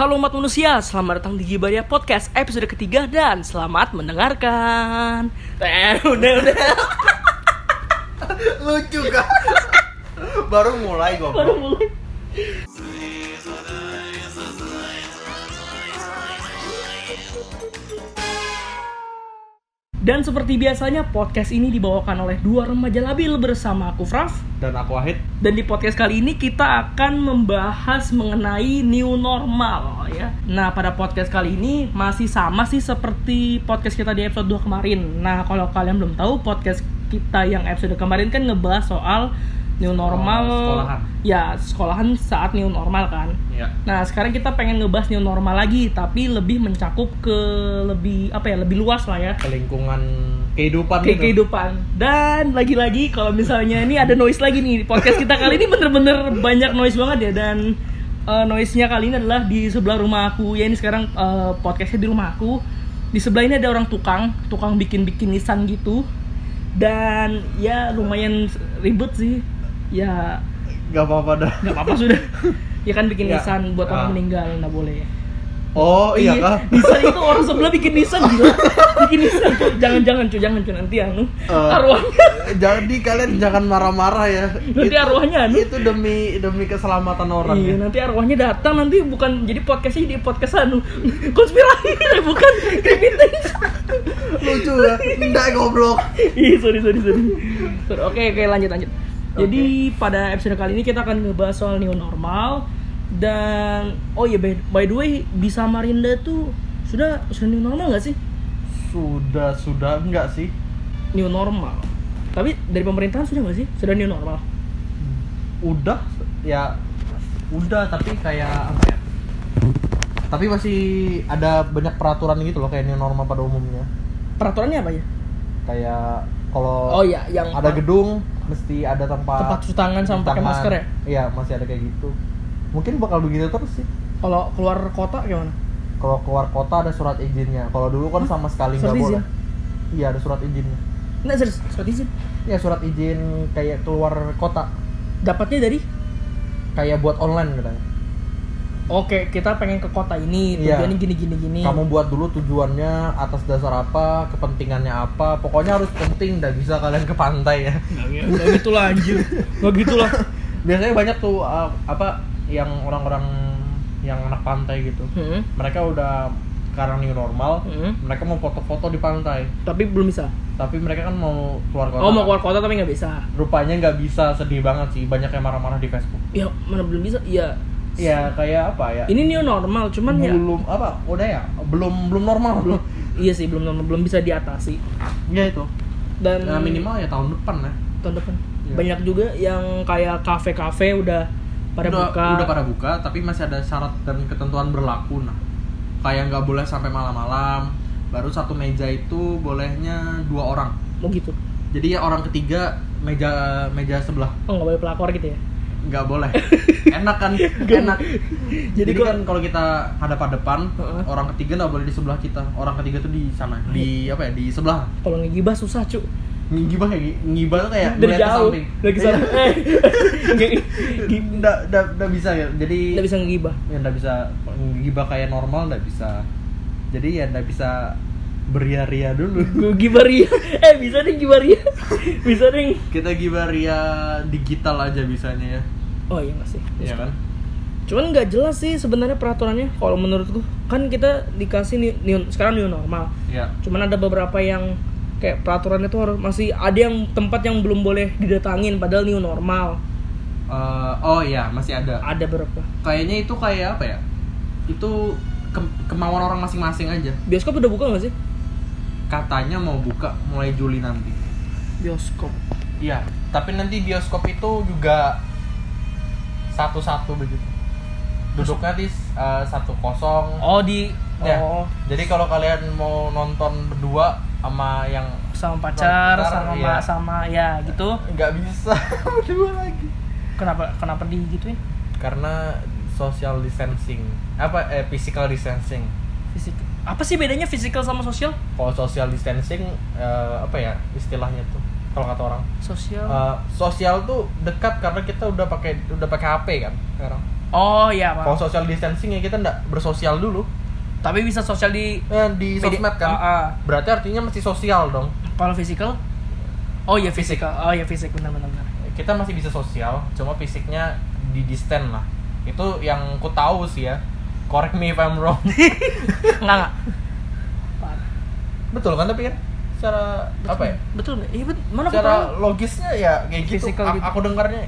Halo umat manusia, selamat datang di Gibaria Podcast episode ketiga dan selamat mendengarkan. Eh, udah udah. lucu kan baru mulai gue Baru mulai. Dan seperti biasanya podcast ini dibawakan oleh dua remaja labil bersama aku Fraf dan aku Wahid Dan di podcast kali ini kita akan membahas mengenai new normal ya. Nah, pada podcast kali ini masih sama sih seperti podcast kita di episode 2 kemarin. Nah, kalau kalian belum tahu podcast kita yang episode kemarin kan ngebahas soal new normal. sekolahan. ya sekolahan saat new normal kan. ya. Nah, sekarang kita pengen ngebahas new normal lagi tapi lebih mencakup ke lebih apa ya, lebih luas lah ya. Ke lingkungan kehidupan kayak gitu. kehidupan. Dan lagi-lagi kalau misalnya ini ada noise lagi nih podcast kita kali ini bener-bener banyak noise banget ya. Dan uh, noise-nya kali ini adalah di sebelah rumah aku. Ya ini sekarang uh, podcastnya di rumah aku. Di sebelah ini ada orang tukang tukang bikin-bikin nisan gitu. Dan ya lumayan ribet sih ya. Gak apa-apa dah. Nggak apa-apa sudah. Ya kan bikin Ya. nisan buat orang Ah. meninggal nggak boleh. Oh iya. kah? Nisan itu orang sebelah bikin nisan gila. Bikin nisan cuy jangan-jangan cuy jangan cuy nanti anu Eh, arwahnya. jadi kalian jangan marah-marah ya. Nanti arwahnya anu. itu demi demi keselamatan orang Iya, ya. nanti arwahnya datang nanti bukan jadi podcastnya jadi podcast anu. Konspirasi bukan. Krimitis. lucu ya. Enggak goblok. Ih, sorry sorry sorry. Sorry, Oke oke lanjut lanjut. Jadi pada episode kali ini kita akan ngebahas soal new normal dan oh iya by, by the way di Samarinda tuh sudah sudah new normal nggak sih? sudah sudah enggak sih New normal. Tapi dari pemerintahan sudah nggak sih? Sudah new normal. udah ya udah tapi kayak apa ya tapi masih ada banyak peraturan gitu loh kayak new normal pada umumnya Peraturannya apa ya? kayak kalau Oh iya, yang ada gedung mesti ada tempat Tempat cuci tangan sama pakai masker ya? iya masih ada kayak gitu. Mungkin bakal begitu terus sih. Kalau keluar kota gimana? kalau keluar kota ada surat izinnya. Kalau dulu kan sama sekali nggak boleh. Iya ada surat izinnya. Nggak serius, surat izin. ya surat izin kayak keluar kota. Dapatnya dari? Kayak buat online katanya Oke, kita pengen ke kota ini, Iya. tujuannya gini gini gini. kamu buat dulu tujuannya atas dasar apa kepentingannya apa pokoknya harus penting dan bisa kalian ke pantai ya Nggak gitu lah anjir. Nggak gitu lah. biasanya banyak tuh uh, apa yang orang-orang yang anak pantai gitu Hmm, mereka udah sekarang new normal hmm. mereka mau foto-foto di pantai Tapi belum bisa. tapi mereka kan mau keluar kota Oh, mau keluar kota tapi nggak bisa. rupanya nggak bisa sedih banget sih banyak yang marah-marah di Facebook Ya, mana belum bisa? Iya. Ya kayak apa ya? Ini new normal, cuman ya belum apa? Udah ya? Belum belum normal. Belum. Iya sih belum normal, belum bisa diatasi. ya itu. Dan nah, minimal ya tahun depan ya. Tahun depan. Iya. banyak juga yang kayak kafe-kafe udah pada udah, buka. udah pada buka tapi masih ada syarat dan ketentuan berlaku nah. Kayak nggak boleh sampai malam-malam. Baru satu meja itu bolehnya dua orang. Mau gitu. jadi ya orang ketiga meja meja sebelah. Oh, nggak boleh pelakor gitu ya. Nggak boleh enak kan enak Jadi jadi, kan kalau kita hadap hadapan Heeh. orang ketiga nggak boleh di sebelah kita orang ketiga tuh di sana di apa ya di sebelah Kalau ngegibah susah, Cuk. ngibah kayak ngibah tuh kayak Dari jauh. samping. Dari ke samping. Eh. Nggak- nggak bisa ya jadi Nggak bisa ngegibah. ya nggak bisa ngibah kayak normal nggak bisa jadi ya nggak bisa beria-ria dulu Gue gibaria. Eh, bisa nih gibaria. bisa nih. kita gibaria digital aja bisanya ya Oh iya nggak sih. Iya kan Cuman nggak jelas sih sebenarnya peraturannya. Kalau menurutku kan kita dikasih new, new- sekarang new normal. ya Cuman ada beberapa yang kayak peraturannya tuh harus masih ada yang tempat yang belum boleh didatangin padahal new normal. Eh, oh iya masih ada Ada beberapa. kayaknya itu kayak apa ya itu ke- kemauan orang masing-masing aja Bioskop udah buka nggak sih? Katanya mau buka mulai Juli nanti Bioskop. iya tapi nanti bioskop itu juga satu-satu begitu duduknya di eh, satu kosong Oh di Ya. oh jadi kalau kalian mau nonton berdua sama yang sama pacar, Pacar, sama iya. sama ya gitu. nggak bisa berdua lagi Kenapa kenapa digituin? karena social distancing apa eh physical distancing Fisik. Apa sih bedanya physical sama sosial? kalau social distancing eh, apa ya istilahnya tuh kalau kata orang Sosial. Eh, sosial tuh dekat karena kita udah pakai udah pakai HP kan sekarang Oh iya, Pak. Kalau social distancing ya kita nggak bersosial dulu. Tapi bisa sosial di Eh, di sosmed kan. Ah, ah. Berarti artinya masih sosial dong. kalau physical? Oh iya physical. Oh iya fisik benar benar benar. Kita masih bisa sosial, cuma fisiknya di distant lah. Itu yang ku tahu sih ya. Correct me if I'm wrong. Enggak enggak. Betul kan tapi kan secara apa ya? Betul? Iya betul. Mana Secara logisnya ya kayak gitu. Gitu. Aku dengarnya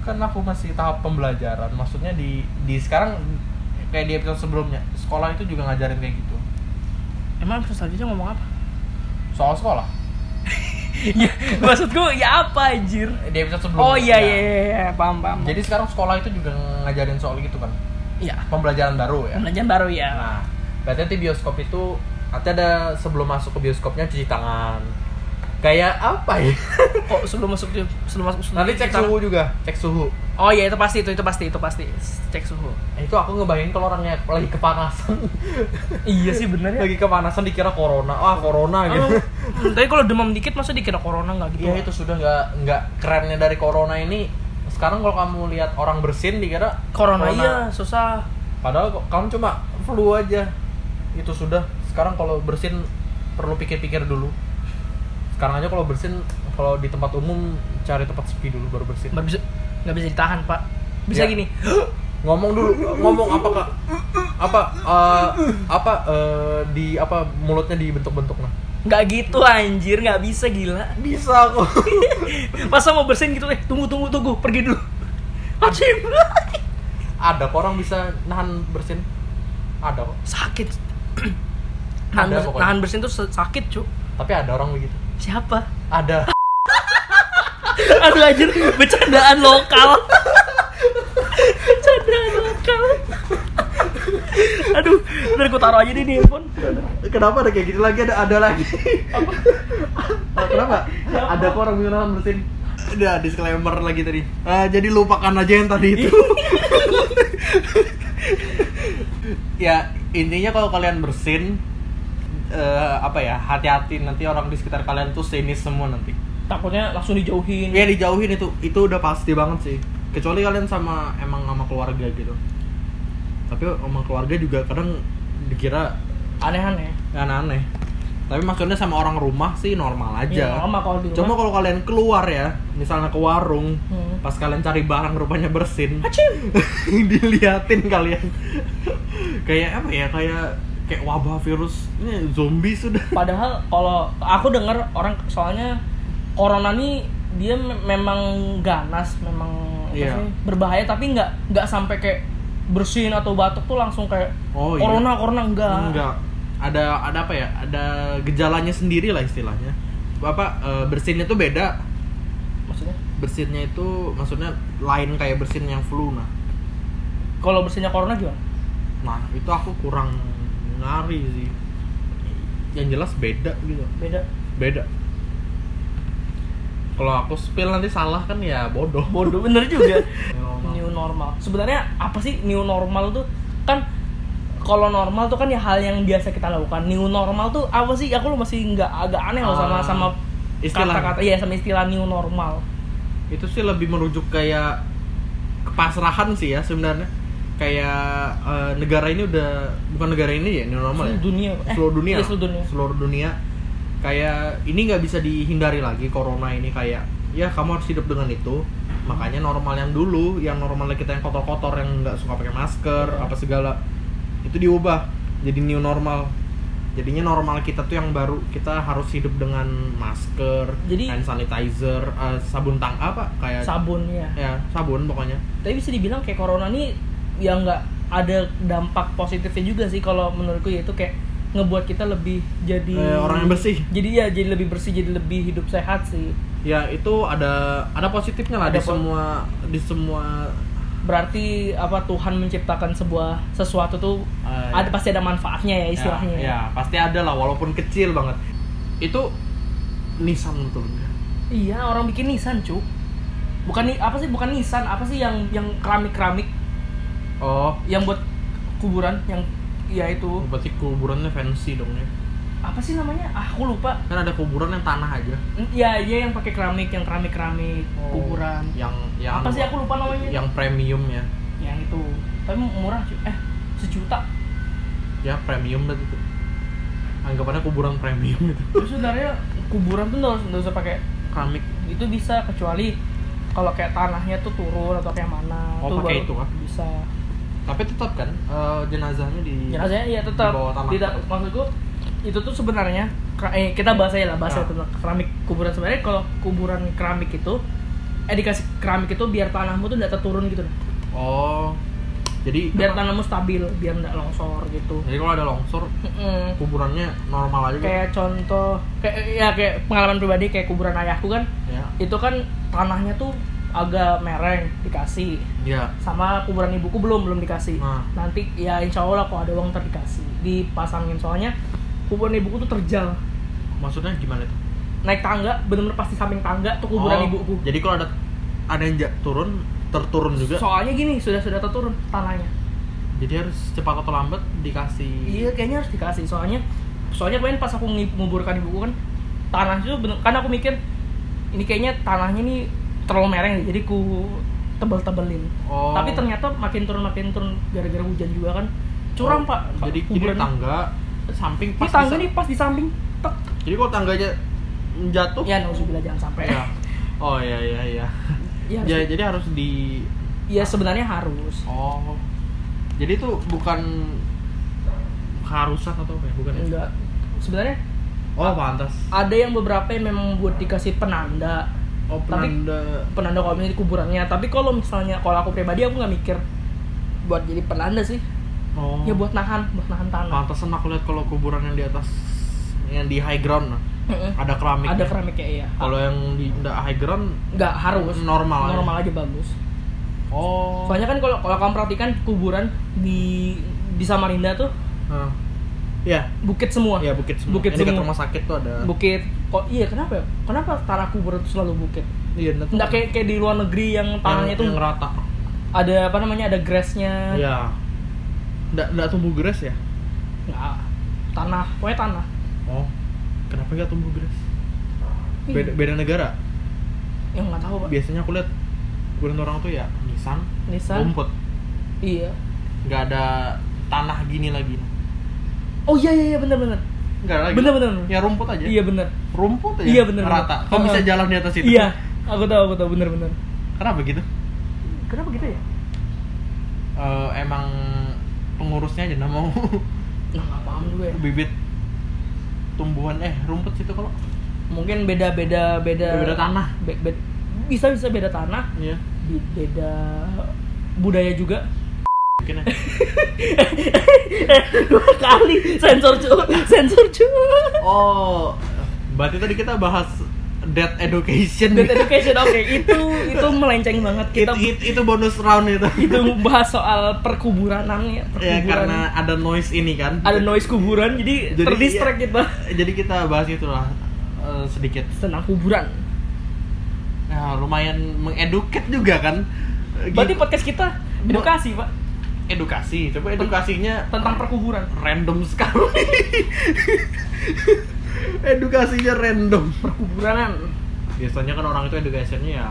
kan aku masih tahap pembelajaran. Maksudnya di di sekarang kayak di episode sebelumnya, sekolah itu juga ngajarin kayak gitu. Emang episode selanjutnya ngomong apa? Soal sekolah. Iya, maksudku ya apa anjir? Di episode sebelumnya. Oh iya Ya. iya iya, iya. paham paham. Jadi sekarang sekolah itu juga ngajarin soal gitu kan. Iya, Pembelajaran baru ya. pembelajaran baru ya. Nah, berarti nanti bioskop itu nanti ada sebelum masuk ke bioskopnya cuci tangan. Kayak apa ya? Kok sebelum masuk sebelum masuk Nanti cek suhu juga, cek suhu. Oh iya itu pasti itu itu pasti itu pasti cek suhu. Eh, itu aku ngebayangin kalau orangnya lagi kepanasan. Iya sih bener ya. lagi kepanasan dikira corona. Wah, corona gitu. Tapi kalau demam dikit masa dikira corona nggak gitu? Iya, itu sudah nggak nggak kerennya dari corona ini. Sekarang kalau kamu lihat orang bersin dikira corona, iya susah. Padahal kok kamu cuma flu aja. Itu sudah. Sekarang kalau bersin perlu pikir-pikir dulu. Sekarang aja kalau bersin kalau di tempat umum cari tempat sepi dulu baru bersin. Nggak bisa nggak bisa ditahan pak. Bisa Ya. gini. Ngomong dulu, ngomong apa kak? Apa eh, apa eh, di apa mulutnya dibentuk-bentuk nah? Nggak gitu anjir nggak bisa gila. Bisa kok. Masa mau bersin gitu eh tunggu tunggu tunggu pergi dulu. Acim. Ada kok orang bisa nahan bersin. Ada kok. Sakit. nahan, Ada bers- pokoknya. nahan bersin tuh sakit cu. Tapi ada orang begitu. Siapa? Ada. Aduh anjir bercandaan lokal. bercandaan lokal. Aduh, ntar gue taruh aja di handphone. Kenapa ada kayak gitu lagi? Ada ada lagi. Apa? Kenapa? Ada kok orang nahan bersin. Udah disclaimer lagi tadi. Eh, jadi lupakan aja yang tadi itu. ya intinya kalau kalian bersin eh, apa ya hati-hati nanti orang di sekitar kalian tuh sinis semua nanti. Takutnya langsung dijauhin. Ya dijauhin itu itu udah pasti banget sih. Kecuali kalian sama emang sama keluarga gitu. Tapi sama keluarga juga kadang dikira Aneh-aneh. aneh-aneh. Tapi maksudnya sama orang rumah sih normal aja. Iya, normal kalau di rumah. Cuma kalau kalian keluar ya, misalnya ke warung, Hmm. pas kalian cari barang rupanya bersin, diliatin kalian. kayak apa ya? Kayak kayak wabah virus ini zombie sudah. Padahal kalau aku dengar orang soalnya corona nih dia me- memang ganas, memang sih, berbahaya tapi nggak nggak sampai kayak bersin atau batuk tuh langsung kayak Oh, iya. corona corona enggak. Enggak. Ada ada apa ya? Ada gejalanya sendiri lah istilahnya. Apa eh, bersinnya tuh beda. Maksudnya Bersinnya itu maksudnya lain kayak bersin yang flu nah. kalau bersinnya corona gimana? Nah, itu aku kurang ngari sih. Yang jelas beda gitu. Beda. Beda. Kalau aku spill nanti salah kan ya bodoh. Bodoh bener juga. Normal. new normal. Sebenarnya apa sih new normal tuh? Kan kalau normal tuh kan ya hal yang biasa kita lakukan. New normal tuh apa sih? Aku lu masih nggak agak aneh loh sama Ah, sama istilah. kata-kata iya sama istilah new normal. Itu sih lebih merujuk kayak kepasrahan sih ya sebenarnya. Kayak eh, negara ini udah bukan negara ini ya, new normal ya. Seluruh dunia. Eh, seluruh dunia. iya, seluruh dunia. Seluruh dunia. Kayak ini nggak bisa dihindari lagi corona ini kayak ya kamu harus hidup dengan itu. Makanya normal yang dulu, yang normalnya kita yang kotor-kotor yang nggak suka pakai masker, apa segala itu diubah jadi new normal. Jadinya normal kita tuh yang baru kita harus hidup dengan masker, Jadi- hand sanitizer, eh, sabun tang apa kayak Sabun ya. ya sabun pokoknya. Tapi bisa dibilang kayak corona nih yang nggak ada dampak positifnya juga sih kalau menurutku yaitu kayak ngebuat kita lebih jadi Eh, orang yang bersih. Jadi ya jadi lebih bersih, jadi lebih hidup sehat sih. Ya itu ada ada positifnya lah Ada di semua di semua Berarti apa Tuhan menciptakan sebuah sesuatu tuh Eh, ada pasti ada manfaatnya ya istilahnya. Ya, ya, pasti ada lah walaupun kecil banget. Itu Nissan betul ya? Iya, orang bikin Nissan, cu. Bukan apa sih bukan Nissan, apa sih yang yang keramik-keramik Oh, yang buat kuburan yang ya itu. berarti kuburannya fancy dong ya. Apa sih namanya? Ah, aku lupa. Kan ada kuburan yang tanah aja. Iya, iya yang pakai keramik, yang keramik-keramik kuburan. Yang yang apa sih aku lupa namanya? Yang premium ya. Yang itu tapi murah cuy eh sejuta ya premium banget itu anggapannya kuburan premium itu terus sebenarnya kuburan tuh nggak usah- usah pakai keramik itu bisa kecuali kalau kayak tanahnya tuh turun atau kayak mana Oh, tuh pakai itu kan? bisa tapi tetap kan eh, jenazahnya di jenazahnya ya tetap. tidak maksudku itu tuh sebenarnya eh, kita bahas aja lah bahas aja tentang keramik kuburan. Sebenarnya kalau kuburan keramik itu eh dikasih keramik itu biar tanahmu tuh tidak terturun gitu. Oh jadi biar tanahmu stabil biar tidak longsor gitu. Jadi kalau ada longsor Mm-mm. kuburannya normal aja gitu? kayak contoh kayak ya kayak pengalaman pribadi kayak kuburan ayahku kan. Ya. Itu kan tanahnya tuh agak mereng dikasih. Ya sama kuburan ibuku belum belum dikasih. Nah. nanti ya insya Allah kalau ada uang ntar dikasih. Dipasangin. Soalnya kuburan ibuku tuh terjal. Maksudnya gimana itu naik tangga bener-bener pasti samping tangga tuh kuburan Oh, ibuku. jadi kalau ada ada yang turun terturun juga? Soalnya gini sudah sudah terturun tanahnya. Jadi harus cepat atau lambat dikasih? Iya kayaknya harus dikasih. Soalnya soalnya kemarin pas aku ngi- nguburkan ibuku kan tanah itu bener kan aku mikir ini kayaknya tanahnya nih terlalu mereng jadi ku tebel-tebelin. Oh. Tapi ternyata makin turun makin turun gara-gara hujan juga kan. Curam Oh, pak. jadi jadi kuburan tangga samping ini pas tangga nih pas di samping tek. Jadi kalau tangganya jatuh? Ya nauzubillah jangan sampai. Ya. oh iya iya iya. Ya, ya, harus- jadi harus di ya sebenarnya harus. Oh. Jadi itu bukan keharusan atau apa ya? Bukan ya? enggak. Sebenarnya oh pantas. ada yang beberapa yang memang buat dikasih penanda oh Tapi- penanda. penanda kalau misalnya di kuburannya. Tapi kalau misalnya kalau aku pribadi aku nggak mikir buat jadi penanda sih. Oh. Ya buat nahan buat nahan tanah. Pantasan aku lihat kalau kuburan yang di atas yang di high ground. Nah, Mm-mm. ada keramik ada keramiknya iya. Kalau yang di enggak high ground nggak harus. Normal aja. normal aja bagus. Oh. Soalnya kan kalau kalau kamu perhatikan kuburan di di Samarinda tuh. Ya bukit semua. Ya bukit semua. Bukit dekat semua. rumah sakit tuh ada. Bukit. Kok iya kenapa ya? Kenapa tanah kuburan itu selalu bukit? Iya bener. nggak kayak kayak di luar negeri yang tanahnya itu yang rata. ada apa namanya ada grassnya. Ya enggak enggak tumbuh grass ya? Nggak. Tanah. Pokoknya tanah. Oh. Kenapa nggak tumbuh grass? Beda beda negara? Yang nggak tahu pak. Biasanya aku lihat kuburan orang tuh ya nisan Nissan. rumput. Iya. Nggak ada tanah gini lagi oh iya iya iya bener bener nggak lagi. Bener, bener. ya rumput aja. Iya bener rumput aja Iya, bener, bener. rata kok bisa jalan di atas itu? Iya aku tahu aku tahu. Bener bener kenapa gitu? Kenapa gitu ya? Eh, emang pengurusnya aja nggak mau nah nggak paham juga ya. Bibit tumbuhan. Eh rumput situ kalau mungkin beda beda beda Beda tanah. Be- be- bisa bisa beda tanah. Iya. Beda budaya juga. ya. dua kali. Sensor cu sensor cu. Oh berarti tadi kita bahas death education. Death education oke. Itu itu melenceng banget. Kita itu, itu, itu bonus round itu. Itu bahas soal perkuburanan ya ya perkuburan. karena ada noise ini kan. Ada noise kuburan jadi, Jadi, terdistract iya. kita. Jadi kita bahas itulah eh, sedikit. Tentang kuburan. Ya lumayan mengeduket juga kan. Berarti Gitu. podcast kita edukasi pak edukasi. Coba edukasinya tentang perkuburan. Random sekali. Edukasinya random. Perkuburanan biasanya kan orang itu educationnya ya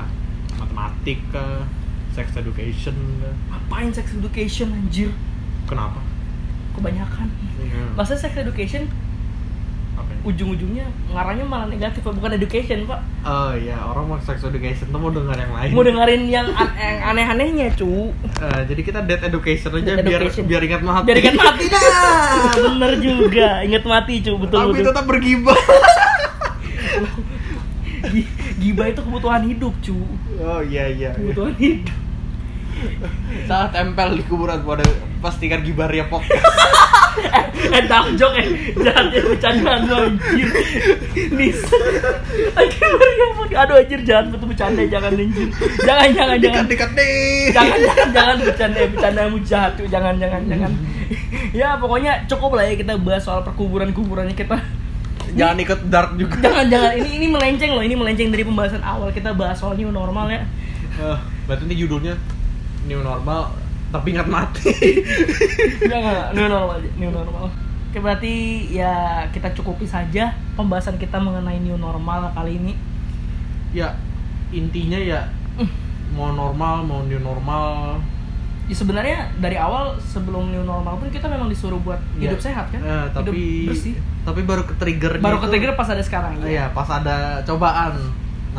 matematika sex education kah. apain sex education anjir? Kenapa? Kebanyakan. Ya, masa sex education ya? ujung-ujungnya ngarahnya malah negatif Pak. bukan education pak. Oh iya orang mau sex education tuh mau dengar yang lain. Mau dengerin yang, an- yang aneh-anehnya cu Eh, jadi kita dead education aja Death biar education. biar ingat mati. Biar ingat mati dah. Bener juga. Ingat mati cu betul tapi betul. tetap bergibah. Gi- gibah itu kebutuhan hidup cu oh iya iya, iya. kebutuhan hidup. Saat tempel di kuburan pada pastikan gibarnya podcast eh dark joke eh. Jangan ya bercandaan lu anjir. Nis anjir Maria, aduh anjir jangan betul bercanda jangan anjir. Jangan jangan jangan. dekat dekat deh. Jangan jangan jangan bercanda bercanda jahat tuh. Jangan jangan jangan. Ya pokoknya cukup lah ya kita bahas soal perkuburan kuburannya kita. Jangan ikut dark juga. Jangan jangan. Ini ini melenceng loh. Ini melenceng dari pembahasan awal kita bahas soal new normal ya. Eh, berarti ini judulnya new normal tapi ingat mati Enggak, enggak, new normal aja, new normal. Oke, berarti ya kita cukupi saja pembahasan kita mengenai new normal kali ini. ya intinya ya mau normal mau new normal ya sebenarnya dari awal sebelum new normal pun kita memang disuruh buat Iya. hidup sehat kan Eh, tapi hidup bersih tapi baru ke trigger baru ke trigger pas ada sekarang Iya, pas ada cobaan.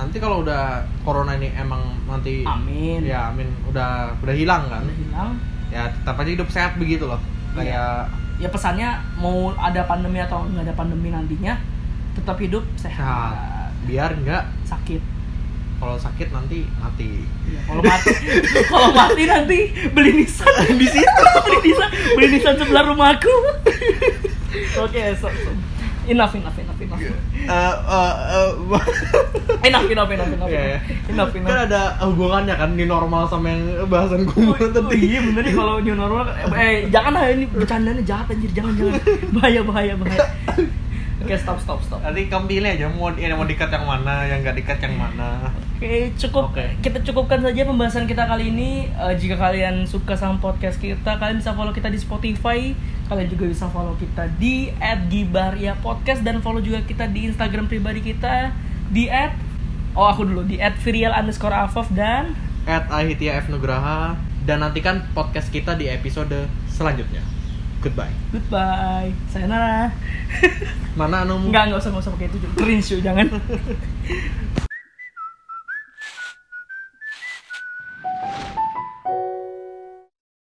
Nanti kalau udah corona ini emang nanti amin ya amin udah udah hilang kan. udah hilang Ya tetap aja hidup sehat begitu loh. Kayak ya pesannya mau ada pandemi atau nggak ada pandemi nantinya tetap hidup sehat, sehat. Biar nggak sakit kalau sakit nanti mati. Iya, kalau mati kalau mati nanti beli Nissan Di situ. beli Nissan beli Nissan sebelah rumahku oke so, so. Enough enough enough enough. Eh, eh, eh, enough enough enough enough. Iya, iya. enough kan enough ada hubungannya kan di normal sama yang bahasan Oh, gue tadi. iya bener nih kalau new normal. Eh jangan lah ini bercandanya jahat anjir. Jangan jangan. Bahaya bahaya bahaya. Oke stop stop stop. Nanti kamu pilih aja mau yang mau dikat yang mana, yang nggak dikat yang mana. Oke, cukup. Oke. Kita cukupkan saja pembahasan kita kali ini. Eh, jika kalian suka sama podcast kita, kalian bisa follow kita di Spotify. Kalian juga bisa follow kita di @gibaria podcast dan follow juga kita di Instagram pribadi kita di Oh aku dulu di @virial underscore afaf dan At Ahitya F Nugraha dan nantikan podcast kita di episode selanjutnya. Goodbye. goodbye. Sayonara. Mana anu Enggak enggak usah enggak usah pakai itu. Cringe yuk, jangan.